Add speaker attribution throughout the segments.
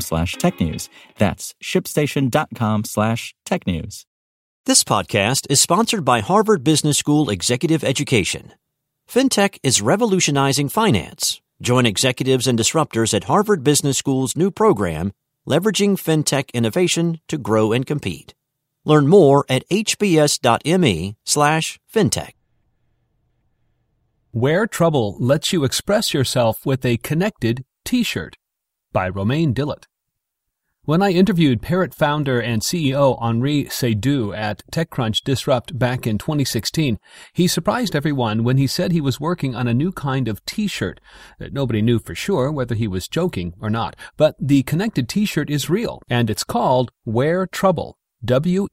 Speaker 1: slash technews. That's shipstation.com slash technews.
Speaker 2: This podcast is sponsored by Harvard Business School Executive Education. FinTech is revolutionizing finance. Join executives and disruptors at Harvard Business School's new program, Leveraging FinTech Innovation to Grow and Compete. Learn more at hbs.me slash fintech.
Speaker 3: Wear Trouble lets you express yourself with a connected t-shirt by Romain Dillet. When I interviewed Parrot founder and CEO Henri Seydoux at TechCrunch Disrupt back in 2016, he surprised everyone when he said he was working on a new kind of t-shirt. Uh, nobody knew for sure whether he was joking or not, but the connected t-shirt is real, and it's called Wear Trouble. W-E-A-R-T-R-B-L.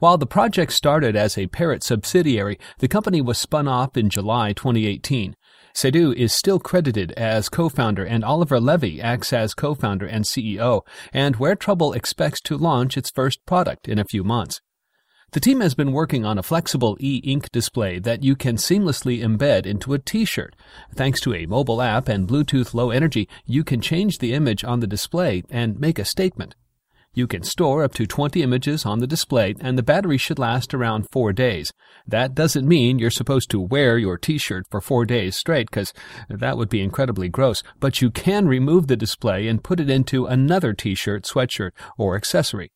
Speaker 3: While the project started as a Parrot subsidiary, the company was spun off in July 2018. Seydoux is still credited as co-founder and Olivier Levy acts as co-founder and CEO, and Wear Trouble expects to launch its first product in a few months. The team has been working on a flexible e-ink display that you can seamlessly embed into a t-shirt. Thanks to a mobile app and Bluetooth low energy, you can change the image on the display and make a statement. You can store up to 20 images on the display and the battery should last around 4 days. That doesn't mean you're supposed to wear your t-shirt for 4 days straight because that would be incredibly gross, but you can remove the display and put it into another t-shirt, sweatshirt, or accessory.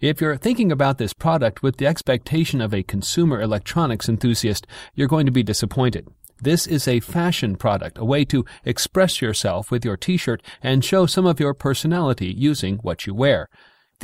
Speaker 3: If you're thinking about this product with the expectation of a consumer electronics enthusiast, you're going to be disappointed. This is a fashion product, a way to express yourself with your t-shirt and show some of your personality using what you wear.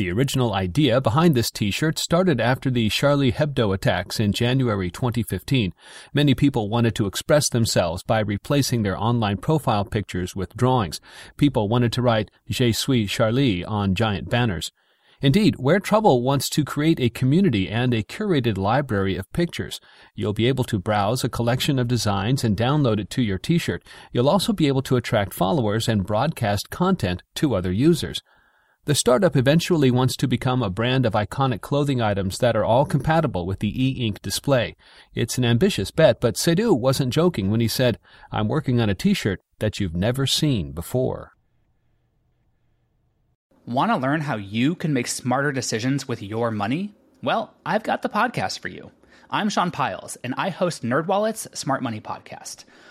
Speaker 3: The original idea behind this t-shirt started after the Charlie Hebdo attacks in January 2015. Many people wanted to express themselves by replacing their online profile pictures with drawings. People wanted to write Je suis Charlie on giant banners. Indeed, Wear Trouble wants to create a community and a curated library of pictures. You'll be able to browse a collection of designs and download it to your t-shirt. You'll also be able to attract followers and broadcast content to other users. The startup eventually wants to become a brand of iconic clothing items that are all compatible with the e-ink display. It's an ambitious bet, but Seydoux wasn't joking when he said, I'm working on a t-shirt that you've never seen before.
Speaker 4: Want to learn how you can make smarter decisions with your money? Well, I've got the podcast for you. I'm Sean Pyles, and I host NerdWallet's Smart Money Podcast.